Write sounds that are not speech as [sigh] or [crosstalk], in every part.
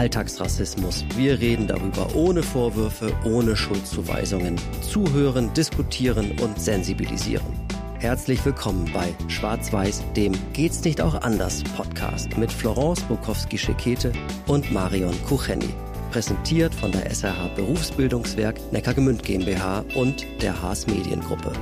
Alltagsrassismus. Wir reden darüber ohne Vorwürfe, ohne Schuldzuweisungen. Zuhören, diskutieren und sensibilisieren. Herzlich willkommen bei Schwarz-Weiß, dem Geht's nicht auch anders Podcast mit Florence Bukowski-Schekete und Marion Kucheni. Präsentiert von der SRH Berufsbildungswerk Neckargemünd GmbH und der Haas Mediengruppe.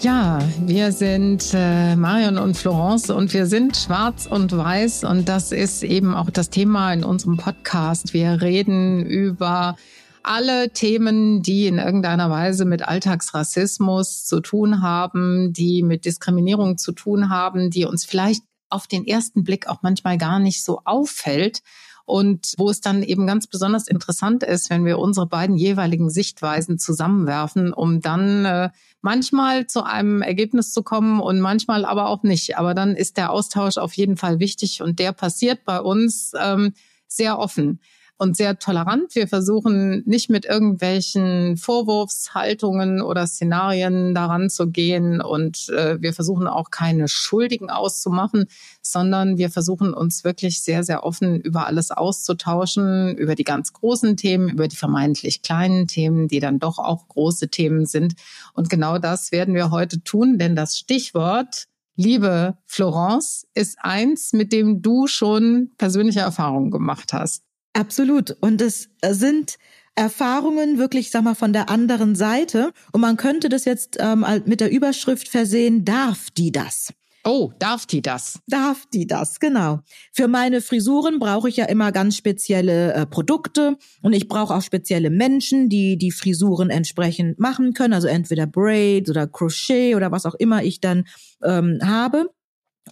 Ja, wir sind äh, Marion und Florence und wir sind schwarz und weiß und das ist eben auch das Thema in unserem Podcast. Wir reden über alle Themen, die in irgendeiner Weise mit Alltagsrassismus zu tun haben, die mit Diskriminierung zu tun haben, die uns vielleicht auf den ersten Blick auch manchmal gar nicht so auffällt und wo es dann eben ganz besonders interessant ist, wenn wir unsere beiden jeweiligen Sichtweisen zusammenwerfen, um dann äh, manchmal zu einem Ergebnis zu kommen und manchmal aber auch nicht. Aber dann ist der Austausch auf jeden Fall wichtig und der passiert bei uns ähm, sehr offen und sehr tolerant. Wir versuchen nicht mit irgendwelchen Vorwurfshaltungen oder Szenarien daran zu gehen und äh, wir versuchen auch keine Schuldigen auszumachen, sondern wir versuchen uns wirklich sehr, sehr offen über alles auszutauschen, über die ganz großen Themen, über die vermeintlich kleinen Themen, die dann doch auch große Themen sind. Und genau das werden wir heute tun, denn das Stichwort Liebe Florence ist eins, mit dem du schon persönliche Erfahrungen gemacht hast. Absolut. Und es sind Erfahrungen wirklich, sag mal, von der anderen Seite. Und man könnte das jetzt ähm, mit der Überschrift versehen, darf die das? Oh, darf die das? Darf die das, genau. Für meine Frisuren brauche ich ja immer ganz spezielle äh, Produkte und ich brauche auch spezielle Menschen, die die Frisuren entsprechend machen können, also entweder Braids oder Crochet oder was auch immer ich dann ähm, habe.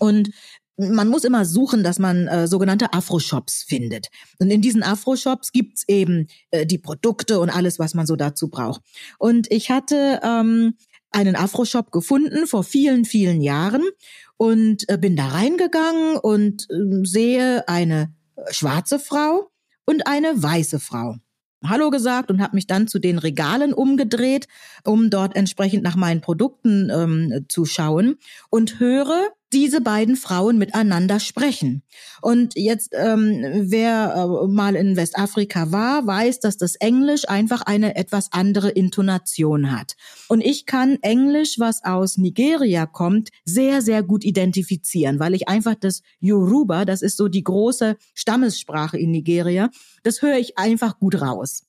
Und man muss immer suchen, dass man äh, sogenannte Afro-Shops findet. Und in diesen Afro-Shops gibt's eben äh, die Produkte und alles, was man so dazu braucht. Und ich hatte ähm, einen Afro-Shop gefunden vor vielen, vielen Jahren und äh, bin da reingegangen und äh, sehe eine schwarze Frau und eine weiße Frau. Hallo gesagt und habe mich dann zu den Regalen umgedreht, um dort entsprechend nach meinen Produkten ähm, zu schauen und höre diese beiden Frauen miteinander sprechen. Und jetzt, ähm, wer äh, mal in Westafrika war, weiß, dass das Englisch einfach eine etwas andere Intonation hat. Und ich kann Englisch, was aus Nigeria kommt, sehr, sehr gut identifizieren, weil ich einfach das Yoruba, das ist so die große Stammessprache in Nigeria, das höre ich einfach gut raus.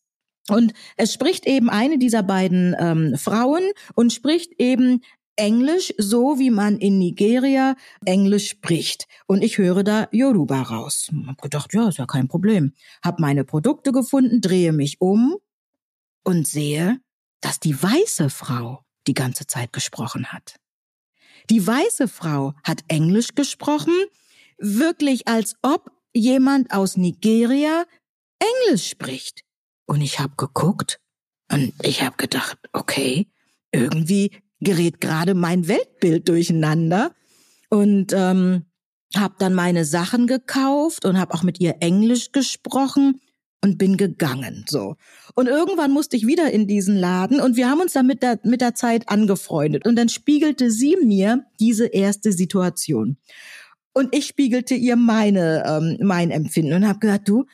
Und es spricht eben eine dieser beiden ähm, Frauen und spricht eben Englisch, so wie man in Nigeria Englisch spricht. Und ich höre da Yoruba raus. Hab gedacht, ja, ist ja kein Problem. Hab meine Produkte gefunden, drehe mich um und sehe, dass die weiße Frau die ganze Zeit gesprochen hat. Die weiße Frau hat Englisch gesprochen, wirklich als ob jemand aus Nigeria Englisch spricht. Und ich habe geguckt und ich habe gedacht, okay, irgendwie gerät gerade mein Weltbild durcheinander und ähm, habe dann meine Sachen gekauft und habe auch mit ihr Englisch gesprochen und bin gegangen so. Und irgendwann musste ich wieder in diesen Laden und wir haben uns dann mit der mit der Zeit angefreundet und dann spiegelte sie mir diese erste Situation. Und ich spiegelte ihr meine ähm, mein Empfinden und habe gesagt, du,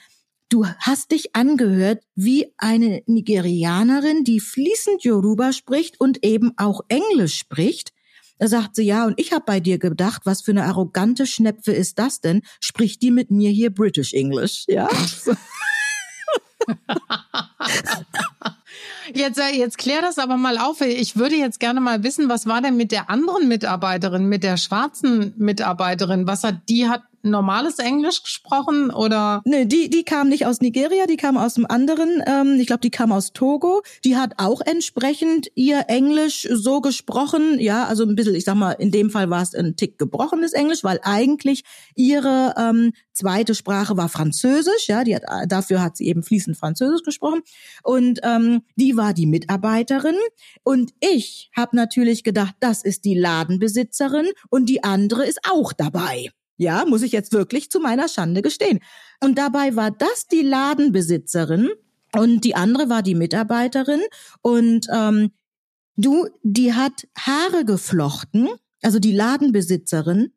Du hast dich angehört wie eine Nigerianerin, die fließend Yoruba spricht und eben auch Englisch spricht. Da sagt sie, ja, und ich habe bei dir gedacht, was für eine arrogante Schnepfe ist das denn? Spricht die mit mir hier British English, ja? [laughs] Jetzt, äh, jetzt klär das aber mal auf. Ich würde jetzt gerne mal wissen, was war denn mit der anderen Mitarbeiterin, mit der schwarzen Mitarbeiterin? Was hat die hat normales Englisch gesprochen oder? Nee, die, die kam nicht aus Nigeria, die kam aus einem anderen, ähm, ich glaube, die kam aus Togo. Die hat auch entsprechend ihr Englisch so gesprochen, ja, also ein bisschen, ich sag mal, in dem Fall war es ein Tick gebrochenes Englisch, weil eigentlich ihre ähm, zweite Sprache war Französisch, ja, die hat, dafür hat sie eben fließend Französisch gesprochen. Und ähm, die war die Mitarbeiterin. Und ich habe natürlich gedacht, das ist die Ladenbesitzerin und die andere ist auch dabei. Ja, muss ich jetzt wirklich zu meiner Schande gestehen. Und dabei war das die Ladenbesitzerin und die andere war die Mitarbeiterin und ähm, du, die hat Haare geflochten, also die Ladenbesitzerin,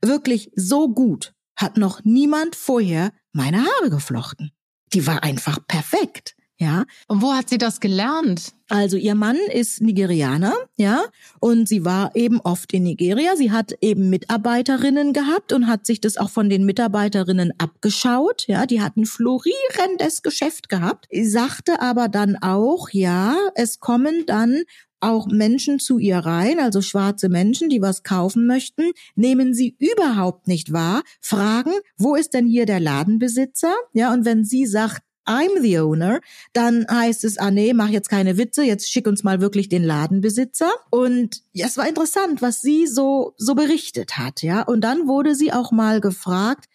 wirklich so gut hat noch niemand vorher meine Haare geflochten. Die war einfach perfekt. Ja. Und wo hat sie das gelernt? Also ihr Mann ist Nigerianer, ja, und sie war eben oft in Nigeria. Sie hat eben Mitarbeiterinnen gehabt und hat sich das auch von den Mitarbeiterinnen abgeschaut, ja. Die hatten florierendes Geschäft gehabt. Sie sagte aber dann auch, ja, es kommen dann auch Menschen zu ihr rein, also schwarze Menschen, die was kaufen möchten, nehmen sie überhaupt nicht wahr, fragen, wo ist denn hier der Ladenbesitzer? Ja, und wenn sie sagt, I'm the owner, dann heißt es, ah nee, mach jetzt keine Witze, jetzt schick uns mal wirklich den Ladenbesitzer. Und ja, es war interessant, was sie so, so berichtet hat, ja. Und dann wurde sie auch mal gefragt,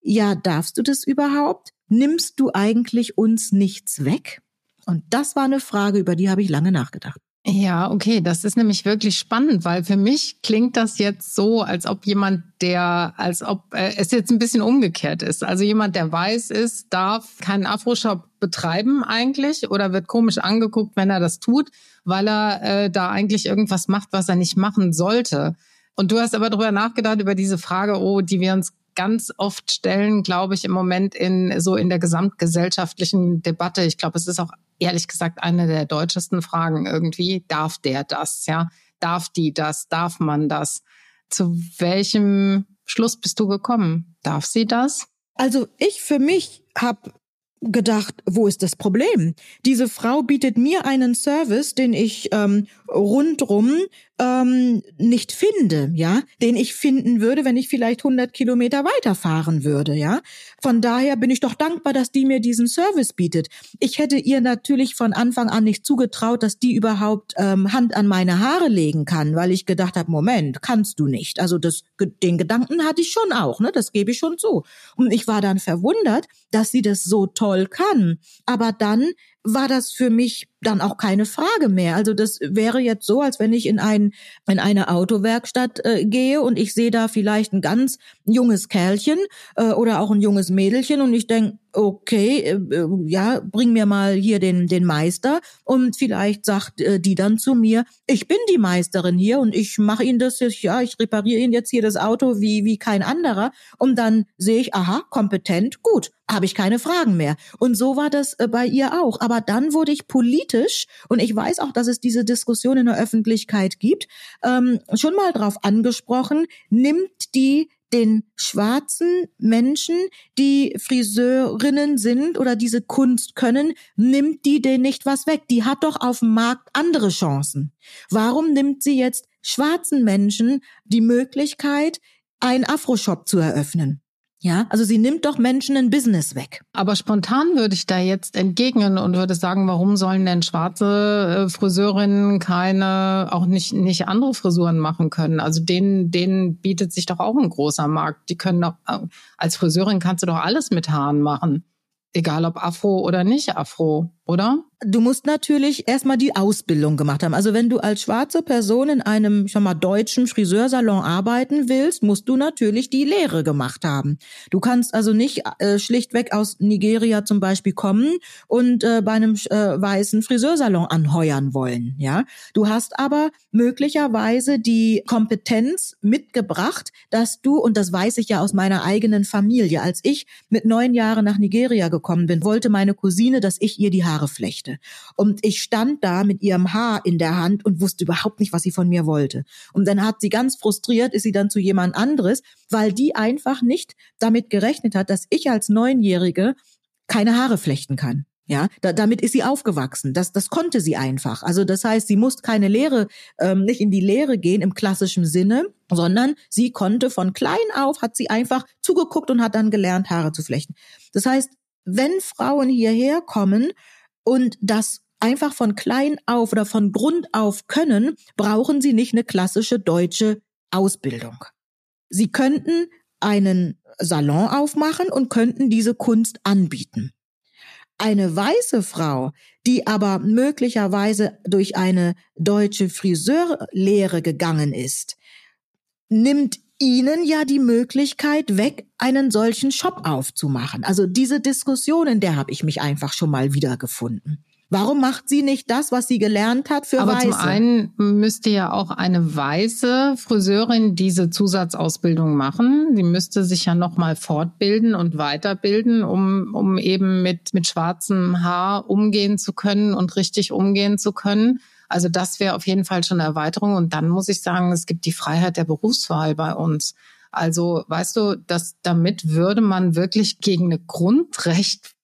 ja, darfst du das überhaupt? Nimmst du eigentlich uns nichts weg? Und das war eine Frage, über die habe ich lange nachgedacht. Ja, okay, das ist nämlich wirklich spannend, weil für mich klingt das jetzt so, als ob jemand, der, als ob äh, es jetzt ein bisschen umgekehrt ist. Also jemand, der weiß ist, darf keinen Afro-Shop betreiben eigentlich oder wird komisch angeguckt, wenn er das tut, weil er äh, da eigentlich irgendwas macht, was er nicht machen sollte. Und du hast aber darüber nachgedacht, über diese Frage, oh, die wir uns ganz oft stellen, glaube ich, im Moment in so in der gesamtgesellschaftlichen Debatte. Ich glaube, es ist auch ehrlich gesagt eine der deutschesten Fragen irgendwie. Darf der das? Ja, darf die das? Darf man das? Zu welchem Schluss bist du gekommen? Darf sie das? Also ich für mich habe gedacht, wo ist das Problem? Diese Frau bietet mir einen Service, den ich ähm, rundrum ähm, nicht finde, ja, den ich finden würde, wenn ich vielleicht 100 Kilometer weiterfahren würde, ja. Von daher bin ich doch dankbar, dass die mir diesen Service bietet. Ich hätte ihr natürlich von Anfang an nicht zugetraut, dass die überhaupt ähm, Hand an meine Haare legen kann, weil ich gedacht habe, Moment, kannst du nicht. Also das, den Gedanken hatte ich schon auch, ne, das gebe ich schon zu. Und ich war dann verwundert, dass sie das so toll kann. Aber dann war das für mich dann auch keine Frage mehr. Also das wäre jetzt so, als wenn ich in ein in eine Autowerkstatt äh, gehe und ich sehe da vielleicht ein ganz junges Kerlchen äh, oder auch ein junges Mädelchen und ich denke, okay, äh, äh, ja, bring mir mal hier den, den Meister und vielleicht sagt äh, die dann zu mir, ich bin die Meisterin hier und ich mache Ihnen das jetzt, ja, ich repariere Ihnen jetzt hier das Auto wie, wie kein anderer und dann sehe ich, aha, kompetent, gut, habe ich keine Fragen mehr. Und so war das äh, bei ihr auch. Aber dann wurde ich politisch und ich weiß auch, dass es diese Diskussion in der Öffentlichkeit gibt, ähm, schon mal drauf angesprochen, nimmt die den schwarzen Menschen, die Friseurinnen sind oder diese Kunst können, nimmt die denen nicht was weg. Die hat doch auf dem Markt andere Chancen. Warum nimmt sie jetzt schwarzen Menschen die Möglichkeit, einen Afro-Shop zu eröffnen? Ja, also sie nimmt doch Menschen ein Business weg. Aber spontan würde ich da jetzt entgegnen und würde sagen, warum sollen denn schwarze äh, Friseurinnen keine, auch nicht, nicht andere Frisuren machen können? Also denen, denen bietet sich doch auch ein großer Markt. Die können doch, äh, als Friseurin kannst du doch alles mit Haaren machen. Egal ob Afro oder nicht Afro, oder? Du musst natürlich erstmal die Ausbildung gemacht haben. Also wenn du als schwarze Person in einem, schon mal, deutschen Friseursalon arbeiten willst, musst du natürlich die Lehre gemacht haben. Du kannst also nicht äh, schlichtweg aus Nigeria zum Beispiel kommen und äh, bei einem äh, weißen Friseursalon anheuern wollen. Ja, du hast aber möglicherweise die Kompetenz mitgebracht, dass du und das weiß ich ja aus meiner eigenen Familie. Als ich mit neun Jahren nach Nigeria gekommen bin, wollte meine Cousine, dass ich ihr die Haare flechte. Und ich stand da mit ihrem Haar in der Hand und wusste überhaupt nicht, was sie von mir wollte. Und dann hat sie ganz frustriert, ist sie dann zu jemand anderes, weil die einfach nicht damit gerechnet hat, dass ich als Neunjährige keine Haare flechten kann. Ja, da, damit ist sie aufgewachsen. Das, das konnte sie einfach. Also das heißt, sie musste keine Lehre, ähm, nicht in die Lehre gehen im klassischen Sinne, sondern sie konnte von klein auf, hat sie einfach zugeguckt und hat dann gelernt, Haare zu flechten. Das heißt, wenn Frauen hierher kommen und das einfach von klein auf oder von Grund auf können, brauchen sie nicht eine klassische deutsche Ausbildung. Sie könnten einen Salon aufmachen und könnten diese Kunst anbieten. Eine weiße Frau, die aber möglicherweise durch eine deutsche Friseurlehre gegangen ist, nimmt ihnen ja die Möglichkeit weg, einen solchen Shop aufzumachen. Also diese Diskussion, in der habe ich mich einfach schon mal wiedergefunden. Warum macht sie nicht das, was sie gelernt hat für Aber Weiße? zum einen müsste ja auch eine weiße Friseurin diese Zusatzausbildung machen. Sie müsste sich ja nochmal fortbilden und weiterbilden, um, um eben mit, mit schwarzem Haar umgehen zu können und richtig umgehen zu können. Also das wäre auf jeden Fall schon eine Erweiterung. Und dann muss ich sagen, es gibt die Freiheit der Berufswahl bei uns. Also weißt du, dass damit würde man wirklich gegen eine Grundrecht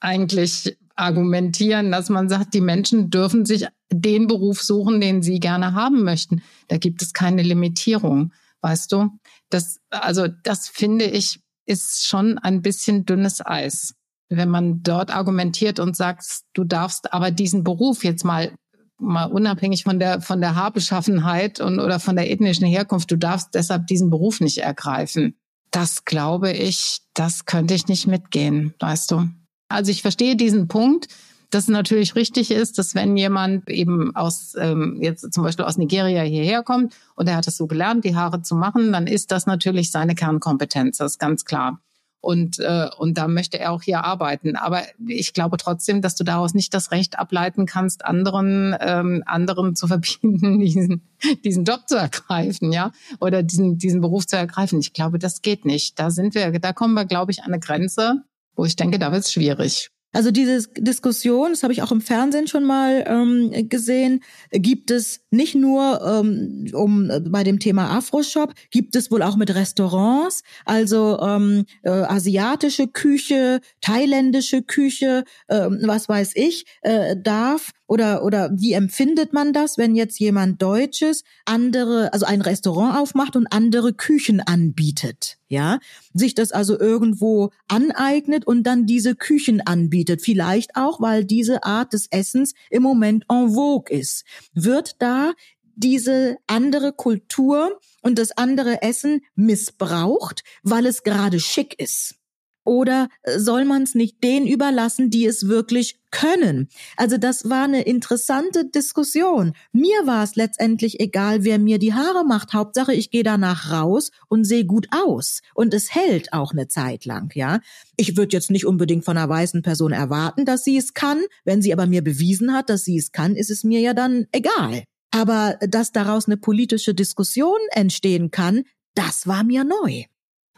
eigentlich argumentieren, dass man sagt, die Menschen dürfen sich den Beruf suchen, den sie gerne haben möchten. Da gibt es keine Limitierung, weißt du? Das, also das finde ich, ist schon ein bisschen dünnes Eis. Wenn man dort argumentiert und sagt, du darfst aber diesen Beruf jetzt mal mal unabhängig von der von der Haarbeschaffenheit und oder von der ethnischen Herkunft, du darfst deshalb diesen Beruf nicht ergreifen. Das glaube ich, das könnte ich nicht mitgehen, weißt du? Also ich verstehe diesen Punkt, dass natürlich richtig ist, dass wenn jemand eben aus ähm, jetzt zum Beispiel aus Nigeria hierher kommt und er hat es so gelernt, die Haare zu machen, dann ist das natürlich seine Kernkompetenz, das ist ganz klar. Und, äh, und da möchte er auch hier arbeiten. Aber ich glaube trotzdem, dass du daraus nicht das Recht ableiten kannst, anderen, ähm, anderen zu verbieten, [laughs] diesen, diesen Job zu ergreifen, ja, oder diesen, diesen Beruf zu ergreifen. Ich glaube, das geht nicht. Da sind wir, da kommen wir, glaube ich, an eine Grenze, wo ich denke, da wird es schwierig. Also diese Diskussion, das habe ich auch im Fernsehen schon mal ähm, gesehen, gibt es nicht nur ähm, um äh, bei dem Thema Afro-Shop, gibt es wohl auch mit Restaurants, also ähm, äh, asiatische Küche, thailändische Küche, äh, was weiß ich, äh, darf oder oder wie empfindet man das, wenn jetzt jemand Deutsches andere, also ein Restaurant aufmacht und andere Küchen anbietet, ja, sich das also irgendwo aneignet und dann diese Küchen anbietet, vielleicht auch, weil diese Art des Essens im Moment en vogue ist, wird da diese andere Kultur und das andere Essen missbraucht, weil es gerade schick ist. Oder soll man es nicht denen überlassen, die es wirklich können? Also das war eine interessante Diskussion. Mir war es letztendlich egal, wer mir die Haare macht. Hauptsache, ich gehe danach raus und sehe gut aus. Und es hält auch eine Zeit lang, ja. Ich würde jetzt nicht unbedingt von einer weißen Person erwarten, dass sie es kann. Wenn sie aber mir bewiesen hat, dass sie es kann, ist es mir ja dann egal. Aber dass daraus eine politische Diskussion entstehen kann, das war mir neu.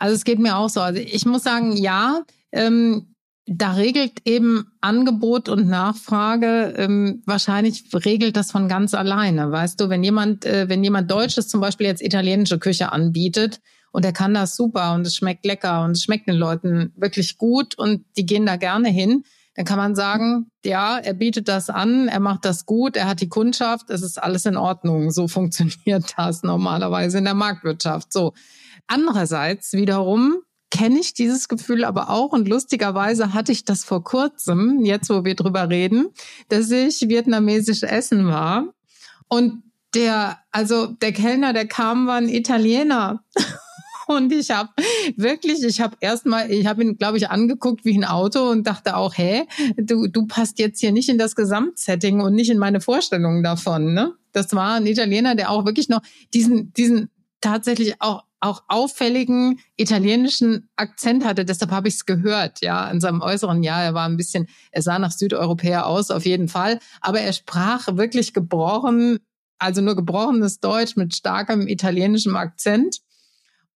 Also es geht mir auch so. Also ich muss sagen, ja, ähm, da regelt eben Angebot und Nachfrage ähm, wahrscheinlich regelt das von ganz alleine. Weißt du, wenn jemand, äh, wenn jemand Deutsches zum Beispiel jetzt italienische Küche anbietet und er kann das super und es schmeckt lecker und es schmeckt den Leuten wirklich gut und die gehen da gerne hin, dann kann man sagen, ja, er bietet das an, er macht das gut, er hat die Kundschaft, es ist alles in Ordnung. So [laughs] funktioniert das normalerweise in der Marktwirtschaft. So. Andererseits wiederum kenne ich dieses Gefühl aber auch und lustigerweise hatte ich das vor kurzem, jetzt wo wir drüber reden, dass ich vietnamesisch essen war und der, also der Kellner, der kam, war ein Italiener. [laughs] Und ich habe wirklich, ich habe erstmal, ich habe ihn, glaube ich, angeguckt wie ein Auto und dachte auch, hä, du, du passt jetzt hier nicht in das Gesamtsetting und nicht in meine Vorstellungen davon. Ne? Das war ein Italiener, der auch wirklich noch diesen, diesen tatsächlich auch auch auffälligen italienischen Akzent hatte. Deshalb habe ich es gehört, ja, in seinem äußeren Ja. Er war ein bisschen, er sah nach Südeuropäer aus, auf jeden Fall. Aber er sprach wirklich gebrochen, also nur gebrochenes Deutsch mit starkem italienischem Akzent.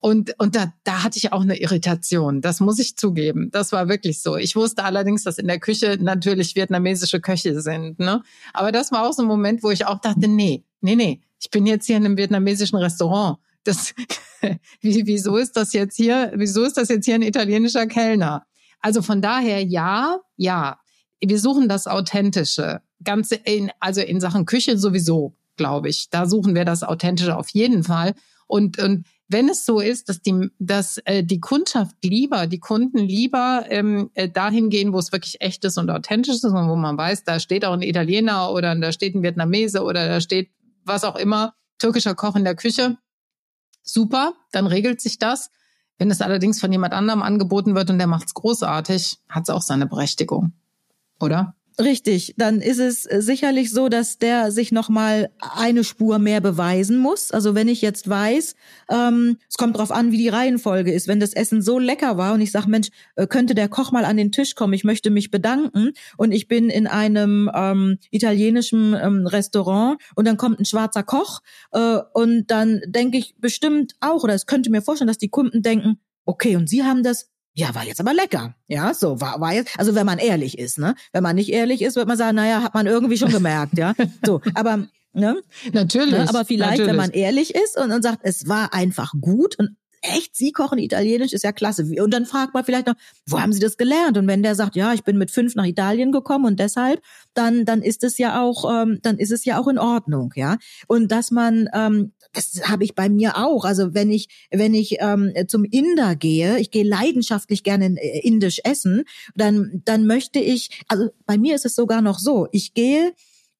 Und, und da, da hatte ich auch eine Irritation. Das muss ich zugeben. Das war wirklich so. Ich wusste allerdings, dass in der Küche natürlich vietnamesische Köche sind. Ne? Aber das war auch so ein Moment, wo ich auch dachte, nee, nee, nee, ich bin jetzt hier in einem vietnamesischen Restaurant. Das, [laughs] wieso ist das jetzt hier, wieso ist das jetzt hier ein italienischer Kellner? Also von daher ja, ja. Wir suchen das Authentische. Ganze in, also in Sachen Küche sowieso, glaube ich. Da suchen wir das Authentische auf jeden Fall. Und, und wenn es so ist, dass die, dass äh, die Kundschaft lieber, die Kunden lieber ähm, äh, dahin gehen, wo es wirklich echt ist und authentisch ist und wo man weiß, da steht auch ein Italiener oder da steht ein Vietnamese oder da steht was auch immer, türkischer Koch in der Küche, super, dann regelt sich das. Wenn es allerdings von jemand anderem angeboten wird und der macht's großartig, hat's auch seine Berechtigung, oder? Richtig, dann ist es sicherlich so, dass der sich noch mal eine Spur mehr beweisen muss. Also wenn ich jetzt weiß, ähm, es kommt drauf an, wie die Reihenfolge ist. Wenn das Essen so lecker war und ich sage, Mensch, äh, könnte der Koch mal an den Tisch kommen, ich möchte mich bedanken und ich bin in einem ähm, italienischen ähm, Restaurant und dann kommt ein schwarzer Koch äh, und dann denke ich bestimmt auch, oder es könnte mir vorstellen, dass die Kunden denken, okay, und Sie haben das ja, war jetzt aber lecker. Ja, so war, war jetzt, also wenn man ehrlich ist, ne? Wenn man nicht ehrlich ist, wird man sagen, naja, hat man irgendwie schon gemerkt, ja. So, aber, ne? [laughs] Natürlich. Ne? Aber vielleicht, natürlich. wenn man ehrlich ist und, und sagt, es war einfach gut und echt, Sie kochen Italienisch, ist ja klasse. Und dann fragt man vielleicht noch, wo haben Sie das gelernt? Und wenn der sagt, ja, ich bin mit fünf nach Italien gekommen und deshalb, dann, dann ist es ja auch, ähm, dann ist es ja auch in Ordnung, ja. Und dass man ähm, das habe ich bei mir auch. Also wenn ich, wenn ich ähm, zum Inder gehe, ich gehe leidenschaftlich gerne äh, indisch essen, dann, dann möchte ich, also bei mir ist es sogar noch so, ich gehe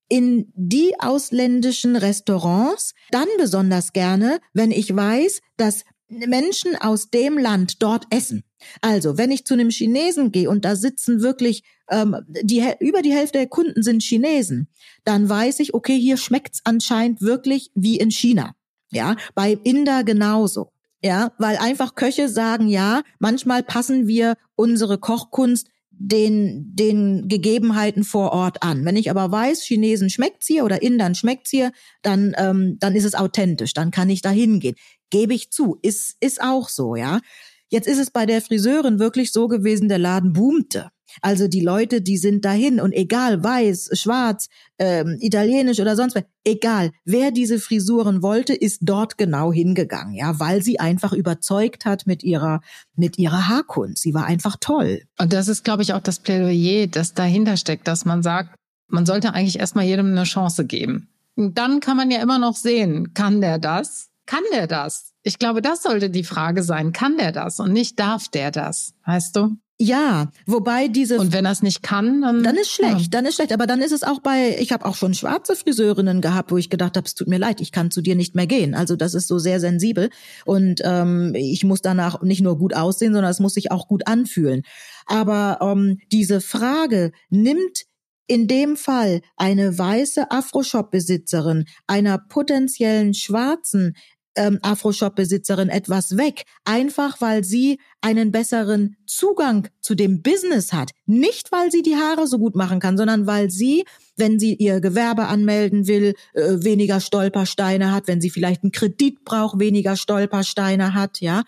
in die ausländischen Restaurants dann besonders gerne, wenn ich weiß, dass Menschen aus dem Land dort essen. Also, wenn ich zu einem Chinesen gehe und da sitzen wirklich ähm, die über die Hälfte der Kunden sind Chinesen, dann weiß ich, okay, hier schmeckt's anscheinend wirklich wie in China. Ja, bei Inder genauso. Ja, weil einfach Köche sagen, ja, manchmal passen wir unsere Kochkunst den, den Gegebenheiten vor Ort an. Wenn ich aber weiß, Chinesen schmeckt's hier oder Indern schmeckt's hier, dann, ähm, dann ist es authentisch, dann kann ich da hingehen. Gebe ich zu, ist, ist auch so, ja. Jetzt ist es bei der Friseurin wirklich so gewesen, der Laden boomte. Also die Leute, die sind dahin und egal, weiß, schwarz, ähm, italienisch oder sonst was, egal, wer diese Frisuren wollte, ist dort genau hingegangen, ja, weil sie einfach überzeugt hat mit ihrer, mit ihrer Haarkunst. Sie war einfach toll. Und das ist, glaube ich, auch das Plädoyer, das dahinter steckt, dass man sagt, man sollte eigentlich erstmal jedem eine Chance geben. Und dann kann man ja immer noch sehen, kann der das? Kann der das? Ich glaube, das sollte die Frage sein. Kann der das? Und nicht darf der das? Weißt du? Ja, wobei diese und wenn er es nicht kann, dann dann ist schlecht, ja. dann ist schlecht. Aber dann ist es auch bei, ich habe auch schon schwarze Friseurinnen gehabt, wo ich gedacht habe, es tut mir leid, ich kann zu dir nicht mehr gehen. Also das ist so sehr sensibel und ähm, ich muss danach nicht nur gut aussehen, sondern es muss sich auch gut anfühlen. Aber ähm, diese Frage nimmt in dem Fall eine weiße Afro-Shop-Besitzerin einer potenziellen schwarzen ähm, Afro-Shop-Besitzerin etwas weg, einfach weil sie einen besseren Zugang zu dem Business hat. Nicht, weil sie die Haare so gut machen kann, sondern weil sie, wenn sie ihr Gewerbe anmelden will, äh, weniger Stolpersteine hat, wenn sie vielleicht einen Kredit braucht, weniger Stolpersteine hat, ja.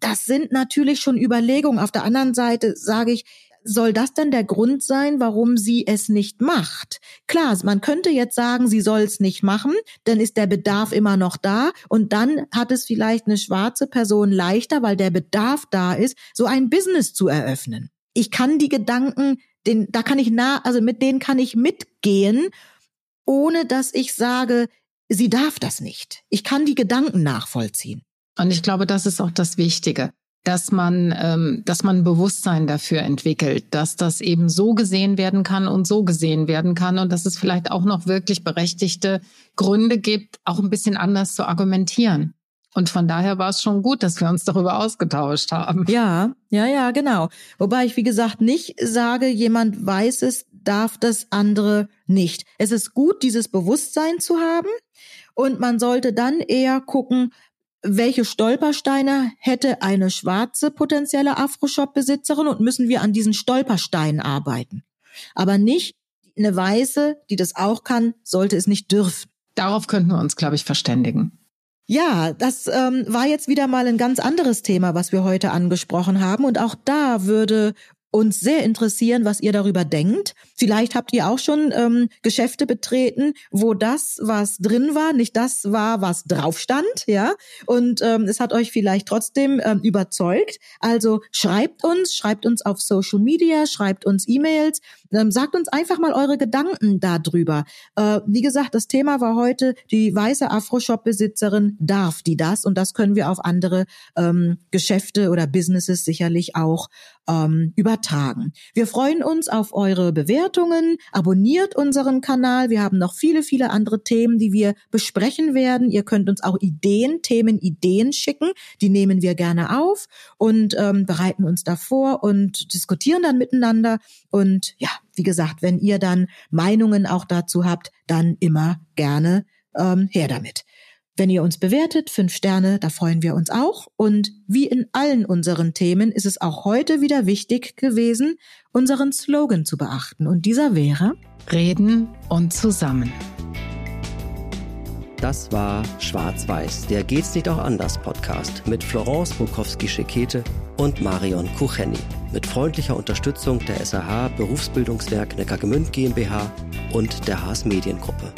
Das sind natürlich schon Überlegungen. Auf der anderen Seite sage ich, soll das dann der Grund sein, warum sie es nicht macht? Klar, man könnte jetzt sagen, sie soll es nicht machen, dann ist der Bedarf immer noch da und dann hat es vielleicht eine schwarze Person leichter, weil der Bedarf da ist, so ein Business zu eröffnen. Ich kann die Gedanken, den, da kann ich nah, also mit denen kann ich mitgehen, ohne dass ich sage, sie darf das nicht. Ich kann die Gedanken nachvollziehen. Und ich glaube, das ist auch das Wichtige dass man, ähm, dass man Bewusstsein dafür entwickelt, dass das eben so gesehen werden kann und so gesehen werden kann und dass es vielleicht auch noch wirklich berechtigte Gründe gibt, auch ein bisschen anders zu argumentieren. Und von daher war es schon gut, dass wir uns darüber ausgetauscht haben. Ja, ja, ja, genau. Wobei ich, wie gesagt, nicht sage, jemand weiß es, darf das andere nicht. Es ist gut, dieses Bewusstsein zu haben. Und man sollte dann eher gucken, welche Stolpersteine hätte eine schwarze potenzielle Afro-Shop-Besitzerin und müssen wir an diesen Stolpersteinen arbeiten. Aber nicht eine weiße, die das auch kann, sollte es nicht dürfen. Darauf könnten wir uns, glaube ich, verständigen. Ja, das ähm, war jetzt wieder mal ein ganz anderes Thema, was wir heute angesprochen haben. Und auch da würde uns sehr interessieren, was ihr darüber denkt. Vielleicht habt ihr auch schon ähm, Geschäfte betreten, wo das, was drin war, nicht das war, was drauf stand, ja. Und ähm, es hat euch vielleicht trotzdem ähm, überzeugt. Also schreibt uns, schreibt uns auf Social Media, schreibt uns E-Mails, ähm, sagt uns einfach mal eure Gedanken darüber. Äh, wie gesagt, das Thema war heute, die weiße Afro-Shop-Besitzerin darf die das und das können wir auf andere ähm, Geschäfte oder Businesses sicherlich auch ähm, übertragen. Wir freuen uns auf eure Bewertung Bewertungen, abonniert unseren Kanal. Wir haben noch viele, viele andere Themen, die wir besprechen werden. Ihr könnt uns auch Ideen, Themen, Ideen schicken. Die nehmen wir gerne auf und ähm, bereiten uns davor und diskutieren dann miteinander. Und ja, wie gesagt, wenn ihr dann Meinungen auch dazu habt, dann immer gerne ähm, her damit. Wenn ihr uns bewertet, fünf Sterne, da freuen wir uns auch. Und wie in allen unseren Themen ist es auch heute wieder wichtig gewesen, unseren Slogan zu beachten. Und dieser wäre Reden und zusammen. Das war Schwarz-Weiß, der Geht's nicht auch anders Podcast mit Florence Bukowski-Schekete und Marion Kucheni. Mit freundlicher Unterstützung der SAH Berufsbildungswerk Neckargemünd GmbH und der Haas Mediengruppe.